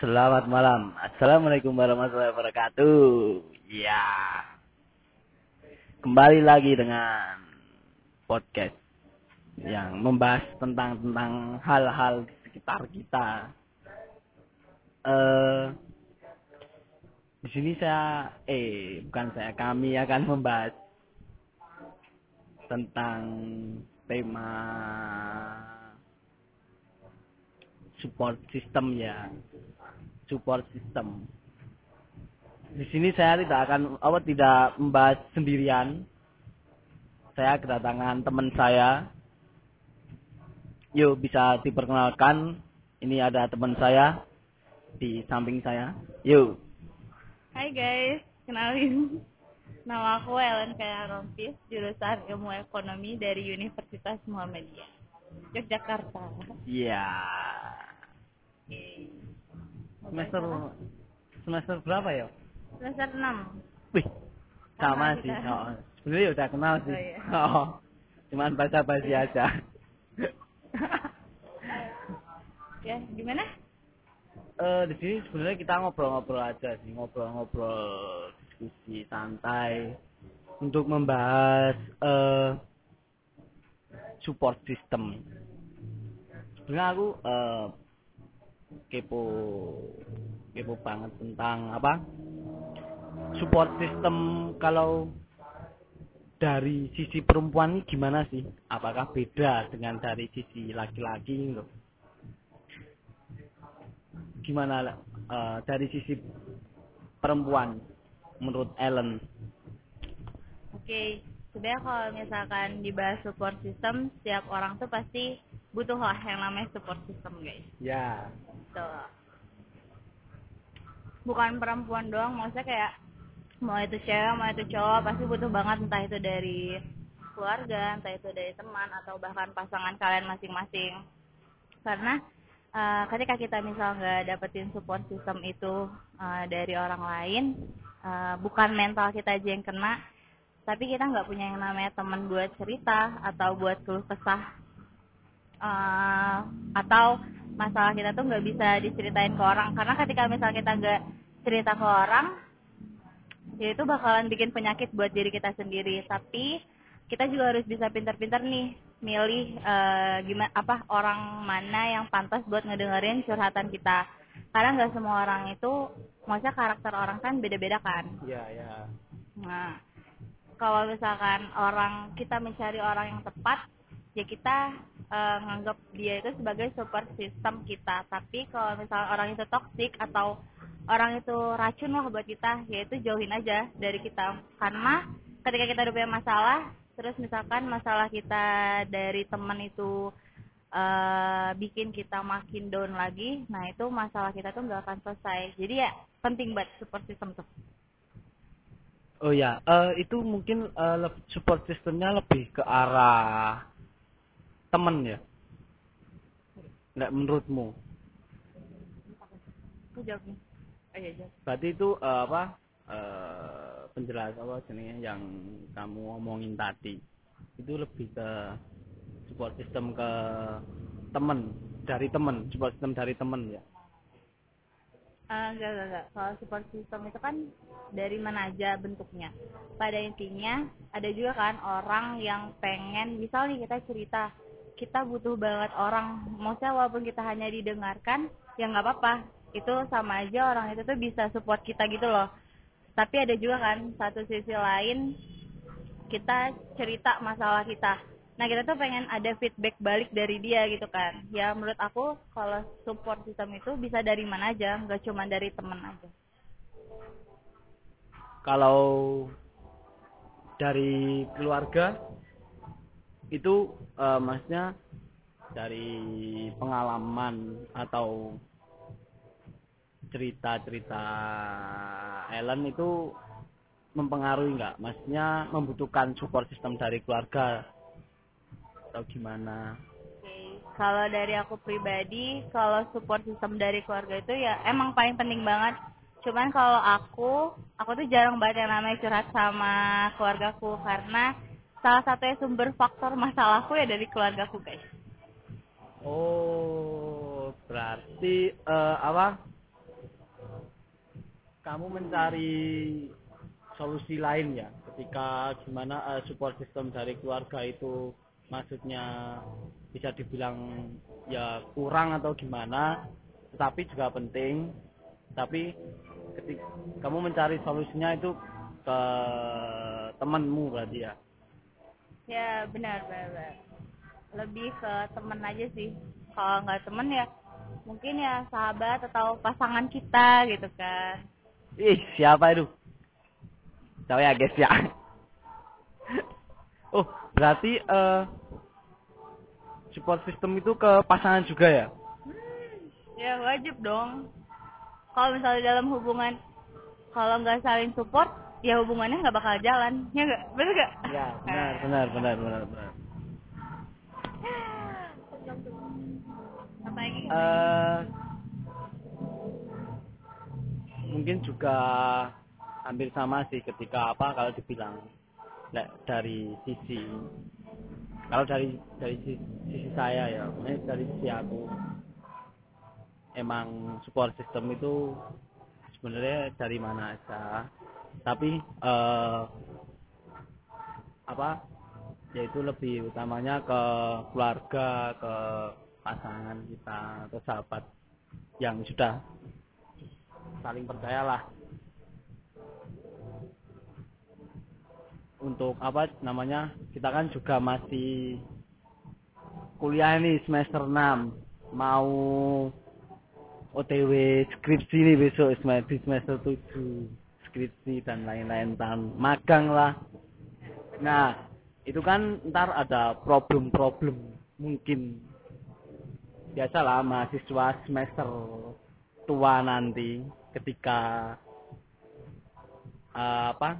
Selamat malam. Assalamualaikum warahmatullahi wabarakatuh. Ya. Kembali lagi dengan podcast yang membahas tentang tentang hal-hal di sekitar kita. Eh di sini saya eh bukan saya kami akan membahas tentang tema support system ya support system. Di sini saya tidak akan apa tidak membahas sendirian. Saya kedatangan teman saya. Yuk bisa diperkenalkan. Ini ada teman saya di samping saya. Yuk. Hai guys, kenalin. Nama aku Ellen Kaya Rompis, jurusan Ilmu Ekonomi dari Universitas Muhammadiyah, Yogyakarta. iya semester semester berapa ya? Semester 6. wih sama Sama sih. oh, sebenarnya udah kenal sih. Oh, iya. oh, cuman baca basi aja. Ya, gimana? eh di sini sebenarnya kita ngobrol-ngobrol aja sih. Ngobrol-ngobrol diskusi santai. Untuk membahas eh support system. Sebenarnya aku eh kepo kepo banget tentang apa support system kalau dari sisi perempuan ini gimana sih apakah beda dengan dari sisi laki-laki gitu gimana eh, dari sisi perempuan menurut Ellen? Oke, sebenarnya kalau misalkan dibahas support system, setiap orang tuh pasti butuh lah yang namanya support system, guys. Ya. Tuh. Bukan perempuan doang, maksudnya kayak mau itu cewek, mau itu cowok, pasti butuh banget entah itu dari keluarga, entah itu dari teman atau bahkan pasangan kalian masing-masing. Karena eh, ketika kita misal nggak dapetin support system itu eh, dari orang lain, eh, bukan mental kita aja yang kena, tapi kita nggak punya yang namanya teman buat cerita atau buat keluh kesah eh, atau masalah kita tuh nggak bisa diceritain ke orang. Karena ketika misal kita nggak cerita ke orang ya itu bakalan bikin penyakit buat diri kita sendiri. Tapi kita juga harus bisa pintar-pintar nih milih eh, gimana apa orang mana yang pantas buat ngedengerin curhatan kita. Karena nggak semua orang itu maksudnya karakter orang kan beda-beda kan. Ya, ya. Nah, kalau misalkan orang kita mencari orang yang tepat, ya kita eh, nganggap dia itu sebagai support system kita. Tapi kalau misalkan orang itu toxic atau orang itu racun lah buat kita, ya itu jauhin aja dari kita. Karena ketika kita punya masalah, terus misalkan masalah kita dari teman itu eh bikin kita makin down lagi, nah itu masalah kita tuh nggak akan selesai. Jadi ya penting banget support system tuh. Oh ya, eh, itu mungkin leb- support systemnya lebih ke arah temen ya. Nggak menurutmu? Aku jawab nih. Oh iya, jawab. Berarti itu eh, apa? eh penjelasan apa jenisnya yang kamu ngomongin tadi itu lebih ke support system ke temen dari temen support system dari temen ya Ah, enggak, enggak, enggak. Kalau support system itu kan dari mana aja bentuknya. Pada intinya, ada juga kan orang yang pengen, misal nih kita cerita, kita butuh banget orang, maksudnya walaupun kita hanya didengarkan, ya nggak apa-apa. Itu sama aja orang itu tuh bisa support kita gitu loh. Tapi ada juga kan, satu sisi lain, kita cerita masalah kita. Nah kita tuh pengen ada feedback balik dari dia gitu kan. Ya menurut aku kalau support system itu bisa dari mana aja, nggak cuma dari temen aja. kalau dari keluarga itu eh, maksudnya dari pengalaman atau cerita-cerita Ellen itu mempengaruhi nggak? Maksudnya membutuhkan support system dari keluarga atau gimana? Oke, kalau dari aku pribadi, kalau support system dari keluarga itu ya emang paling penting banget. Cuman kalau aku, aku tuh jarang banget yang namanya curhat sama keluargaku karena salah satunya sumber faktor masalahku ya dari keluargaku guys. Oh, berarti eh, apa? kamu mencari solusi lain ya ketika gimana uh, support system dari keluarga itu maksudnya bisa dibilang ya kurang atau gimana tetapi juga penting tapi ketika kamu mencari solusinya itu ke temanmu berarti ya ya benar benar, lebih ke teman aja sih. Kalau nggak temen ya mungkin ya sahabat atau pasangan kita gitu kan. Ih siapa itu? Tahu ya guys ya. Oh berarti uh, support system itu ke pasangan juga ya? Hmm, ya wajib dong. Kalau misalnya dalam hubungan kalau nggak saling support ya hubungannya nggak bakal jalan ya nggak? Benar nggak? Ya benar benar benar benar benar. Apa lagi? Uh, mungkin juga hampir sama sih ketika apa kalau dibilang dari sisi kalau dari dari sisi, sisi saya ya dari sisi aku emang support system itu sebenarnya dari mana aja tapi uh, apa yaitu lebih utamanya ke keluarga ke pasangan kita atau sahabat yang sudah saling percayalah untuk apa namanya kita kan juga masih kuliah ini semester 6 mau OTW skripsi nih besok semester 7 skripsi dan lain-lain tan magang lah nah itu kan ntar ada problem-problem mungkin. Biasalah mahasiswa semester tua nanti ketika uh, apa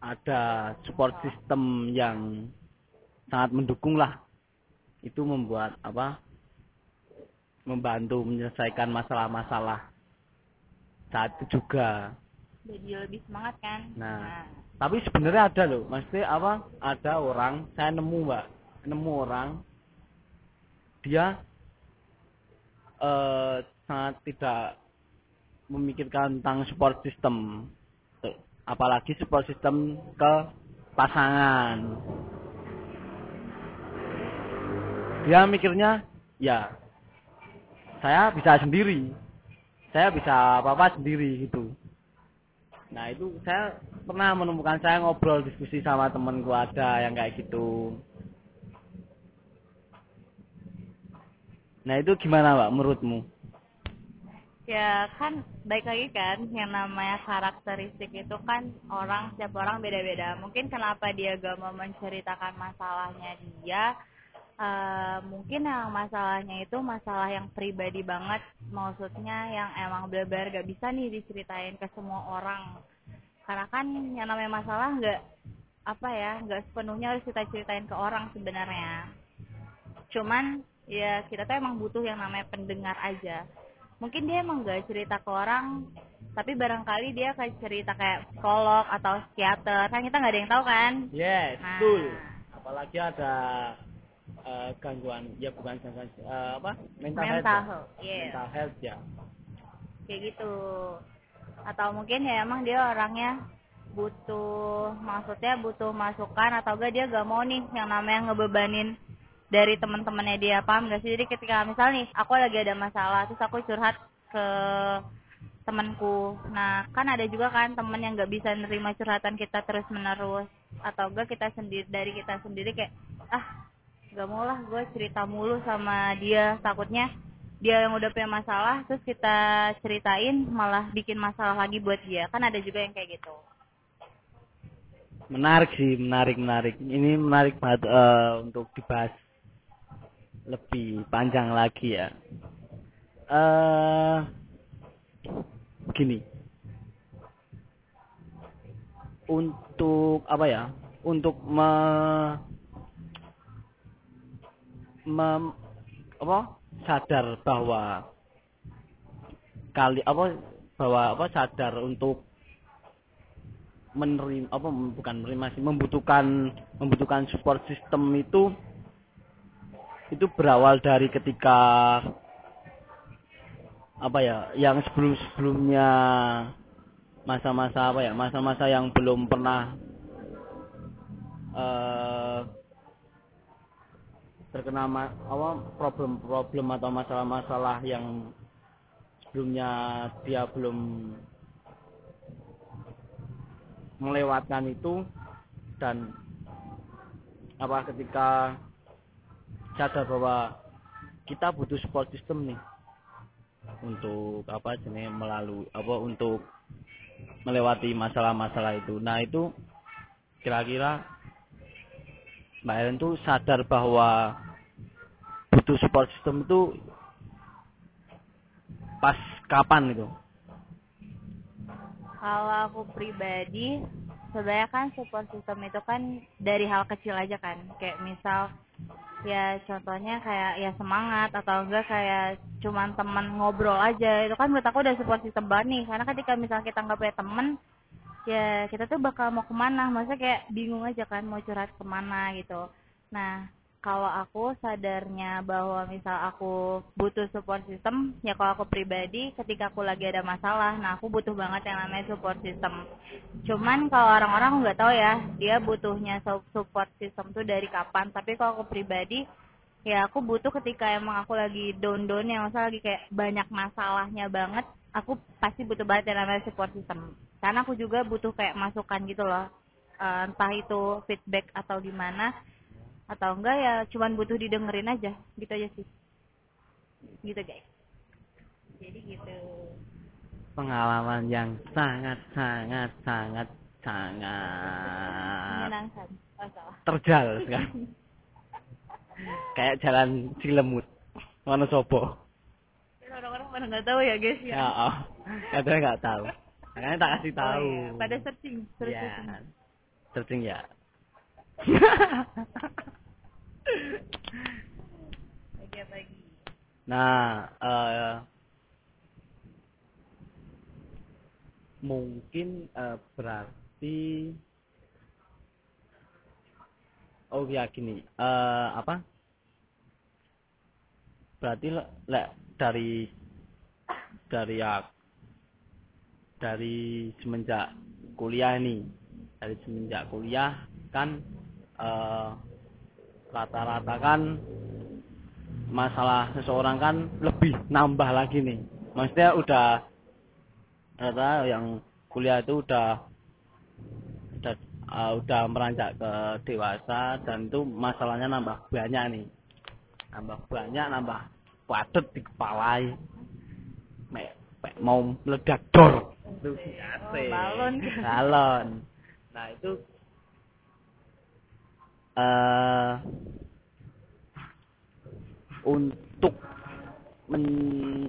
ada support system yang sangat mendukung lah itu membuat apa membantu menyelesaikan masalah-masalah saat itu juga. Jadi lebih semangat kan? Nah, nah. tapi sebenarnya ada loh. Maksudnya apa? Ada orang saya nemu mbak. Nemu orang. Dia uh, sangat tidak memikirkan tentang support system. Apalagi support system ke pasangan. Dia mikirnya ya saya bisa sendiri saya bisa apa-apa sendiri gitu nah itu saya pernah menemukan saya ngobrol diskusi sama temenku ada yang kayak gitu Nah itu gimana Pak menurutmu? Ya kan baik lagi kan yang namanya karakteristik itu kan orang setiap orang beda-beda. Mungkin kenapa dia gak mau menceritakan masalahnya dia uh, mungkin yang masalahnya itu masalah yang pribadi banget. Maksudnya yang emang benar-benar gak bisa nih diceritain ke semua orang. Karena kan yang namanya masalah nggak apa ya nggak sepenuhnya harus kita ceritain ke orang sebenarnya. Cuman ya kita tuh emang butuh yang namanya pendengar aja. Mungkin dia emang gak cerita ke orang tapi barangkali dia kayak cerita kayak psikolog atau psikiater. Kan kita nggak ada yang tahu kan? Yes nah. betul. Apalagi ada uh, gangguan ya bukan gangguan uh, apa? Mental, mental health, health. Yeah. mental health ya. Kayak gitu. Atau mungkin ya emang dia orangnya butuh maksudnya butuh masukan atau enggak dia gak mau nih yang namanya ngebebanin dari teman-temannya dia paham gak sih? Jadi ketika misal nih aku lagi ada masalah terus aku curhat ke temanku. Nah kan ada juga kan teman yang nggak bisa nerima curhatan kita terus menerus atau enggak kita sendiri dari kita sendiri kayak ah gak mau lah gue cerita mulu sama dia takutnya dia yang udah punya masalah terus kita ceritain malah bikin masalah lagi buat dia kan ada juga yang kayak gitu menarik sih menarik menarik ini menarik banget uh, untuk dibahas lebih panjang lagi ya. Uh, begini. Untuk apa ya? Untuk me, me apa? sadar bahwa kali apa bahwa apa sadar untuk menerima apa bukan menerima sih membutuhkan membutuhkan support system itu itu berawal dari ketika apa ya yang sebelum sebelumnya masa-masa apa ya masa-masa yang belum pernah eh terkena apa problem-problem atau masalah-masalah yang sebelumnya dia belum melewatkan itu dan apa ketika sadar bahwa kita butuh support system nih untuk apa jenis melalui apa untuk melewati masalah-masalah itu. Nah itu kira-kira Mbak tuh sadar bahwa butuh support system itu pas kapan itu? Kalau aku pribadi, sebenarnya kan support system itu kan dari hal kecil aja kan. Kayak misal ya contohnya kayak ya semangat atau enggak kayak cuman teman ngobrol aja itu kan menurut aku udah support system banget nih karena ketika misalnya kita nggak punya temen ya kita tuh bakal mau ke mana? Maksudnya kayak bingung aja kan mau curhat ke mana gitu. Nah kalau aku sadarnya bahwa misal aku butuh support system ya kalau aku pribadi ketika aku lagi ada masalah nah aku butuh banget yang namanya support system. Cuman kalau orang-orang nggak tahu ya dia butuhnya su- support system tuh dari kapan. Tapi kalau aku pribadi ya aku butuh ketika emang aku lagi down down ya masa lagi kayak banyak masalahnya banget aku pasti butuh banget yang namanya support system karena aku juga butuh kayak masukan gitu loh Eh, entah itu feedback atau gimana atau enggak ya cuman butuh didengerin aja gitu aja sih gitu guys jadi gitu Pengalaman yang sangat sangat sangat sangat menyenangkan oh salah terjal sekali. Kayak jalan Cilemut. Wonosobo. Kan orang-orang pada nggak tahu ya guys ya Ya, oh. Katanya nggak tahu. Makanya tak kasih Oh, tahu. iya. pada searching terus ya. searching. Searching ya. lagi apa lagi Nah, eh mungkin eh, berarti Oh ya gini, eh apa? Berarti le, le- dari dari ya dari semenjak kuliah ini, dari semenjak kuliah kan eh rata-rata kan masalah seseorang kan lebih nambah lagi nih. Maksudnya udah rata yang kuliah itu udah udah uh, udah meranjak ke dewasa dan itu masalahnya nambah banyak nih. Nambah banyak, nambah padet di kepala. Mau meledak dor. Itu asik. balon. Balon. Nah, itu eh untuk men,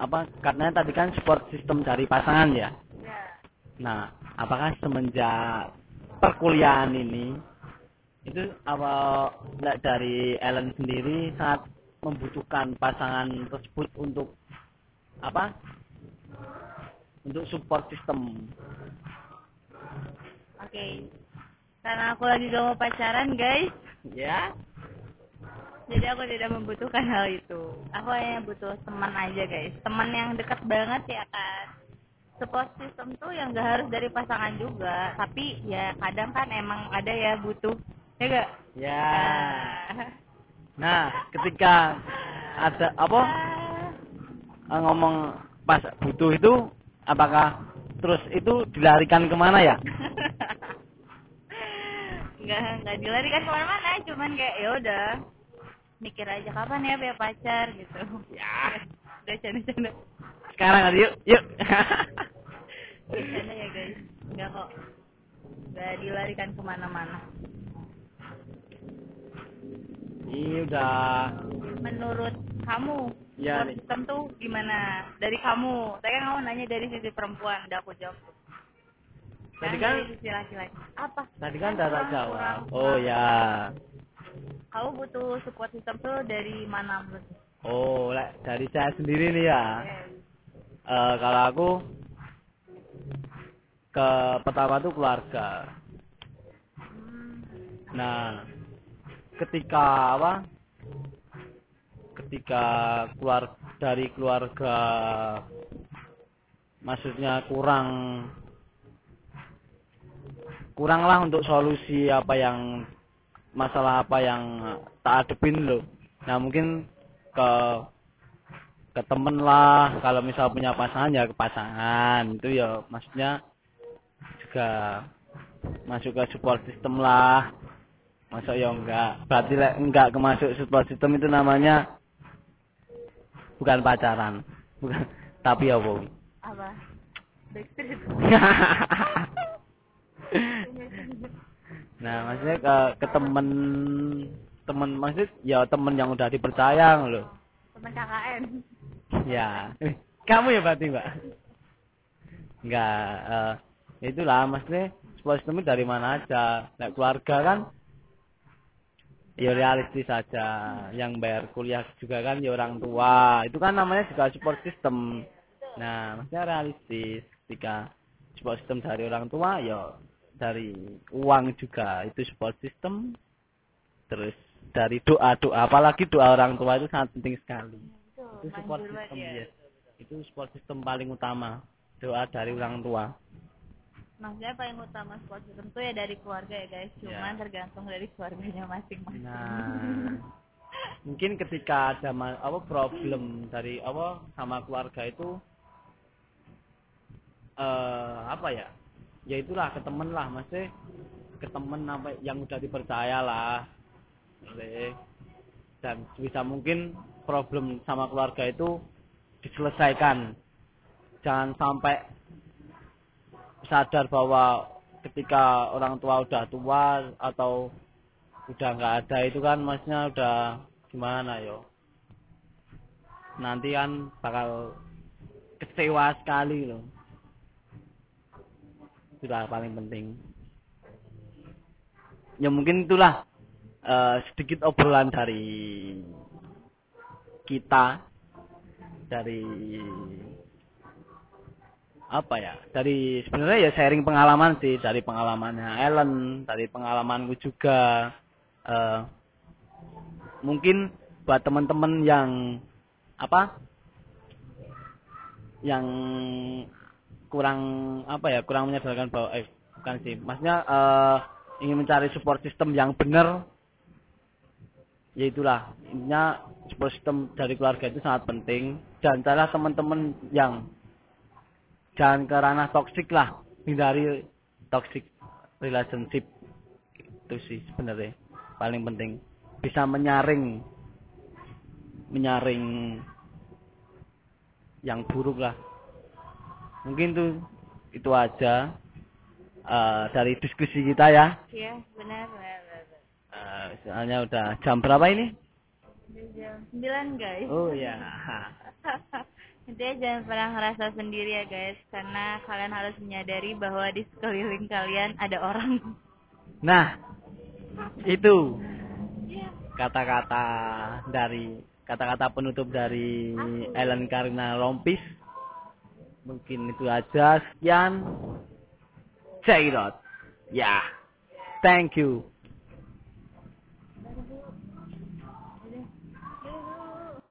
apa karena tadi kan support system dari pasangan ya. ya Nah, apakah semenjak perkuliahan ini itu apa nggak dari Ellen sendiri sangat membutuhkan pasangan tersebut untuk apa? Untuk support system. oke. Karena aku lagi gak mau pacaran guys. Ya. jadi aku tidak membutuhkan hal itu. Aku hanya butuh teman aja guys. Teman yang dekat banget ya kan? Support system tuh yang gak harus dari pasangan juga. Tapi ya kadang kan emang ada ya butuh. Ya gak? Ya. Nah, ketika ada apa? Eh, ngomong pas butuh itu apakah terus itu dilarikan ke mana ya? nggak nggak dilarikan ke mana-mana cuman kayak ya udah mikir aja kapan ya punya pacar gitu Ya. udah canda-canda Sekarang aja yuk, yuk. canda ya guys nggak kok nggak dilarikan ke mana-mana Ini udah menurut kamu Ya, system tuh gimana dari kamu saya kan kamu nanya dari sisi perempuan udah aku jawab Tadi kan- dari sisi laki-laki apa tadi kan Kurang, jawab. kurang, Oh ya. kamu butuh support system tuh dari mana menurut Oh, lek dari saya sendiri nih ya. Eh, Eh kalau aku ke pertama tuh keluarga. hmm, Nah, ketika apa? Ketika keluar dari keluarga maksudnya kurang kurang lah untuk solusi apa yang masalah apa yang tak adepin loh nah mungkin ke ke temen lah kalau misal punya pasangan ya ke pasangan itu ya maksudnya juga masuk ke support system lah. Masuk ya enggak. Berarti enggak ke masuk support system itu namanya bukan pacaran. Bukan. Tapi apa? Backstreet. Nah maksudnya ke ke temen temen maksud ya temen yang udah dipercaya loh teman KKN ya. Eh, kamu ya berarti mbak? Enggak eh, ya itulah maksudnya support system itu dari mana aja. Nah, keluarga kan ya realistis saja. Yang bayar kuliah juga kan ya orang tua. Itu kan namanya juga support system. Nah maksudnya realistis. Ketika support system dari orang tua ya dari uang juga. Itu support system. Terus dari doa doa apalagi doa orang tua itu sangat penting sekali. Itu support system ya. yes. itu support system paling utama doa dari orang tua maksudnya paling utama support system tuh ya dari keluarga ya guys. Cuman Ya. tergantung dari keluarganya masing-masing. Nah mungkin ketika ada apa problem dari apa sama keluarga itu eh apa ya ya itulah ke temen lah masih ke temen apa yang udah dipercaya lah dan bisa mungkin problem sama keluarga itu diselesaikan. Jangan sampai sadar bahwa ketika orang tua udah tua atau udah nggak ada itu kan maksudnya udah gimana yo nanti kan bakal kecewa sekali loh. Itulah paling penting. Ya mungkin itulah eh, sedikit obrolan dari kita dari apa ya dari sebenarnya ya sharing pengalaman sih dari pengalamannya Ellen dari pengalamanku juga eh, mungkin buat teman-teman yang apa yang kurang apa ya kurang menyadarkan bahwa eh bukan sih maksudnya eh, ingin mencari support system yang benar ya itulah intinya support system dari keluarga itu sangat penting. Dan carilah teman-teman yang jangan ke ranah toksik lah hindari toxic relationship. Itu sih sebenarnya paling penting. Bisa menyaring menyaring yang buruk lah. Mungkin tuh itu aja eh, dari diskusi kita ya. Iya benar benar. Eh, soalnya udah jam berapa ini? Jam 9 guys. Oh ya Intinya jangan pernah ngerasa sendiri ya guys. Karena kalian harus menyadari bahwa di sekeliling kalian ada orang. Nah itu kata-kata dari kata-kata penutup dari Ellen Karina Rompis mungkin itu aja. Sekian. Check ya. Thank you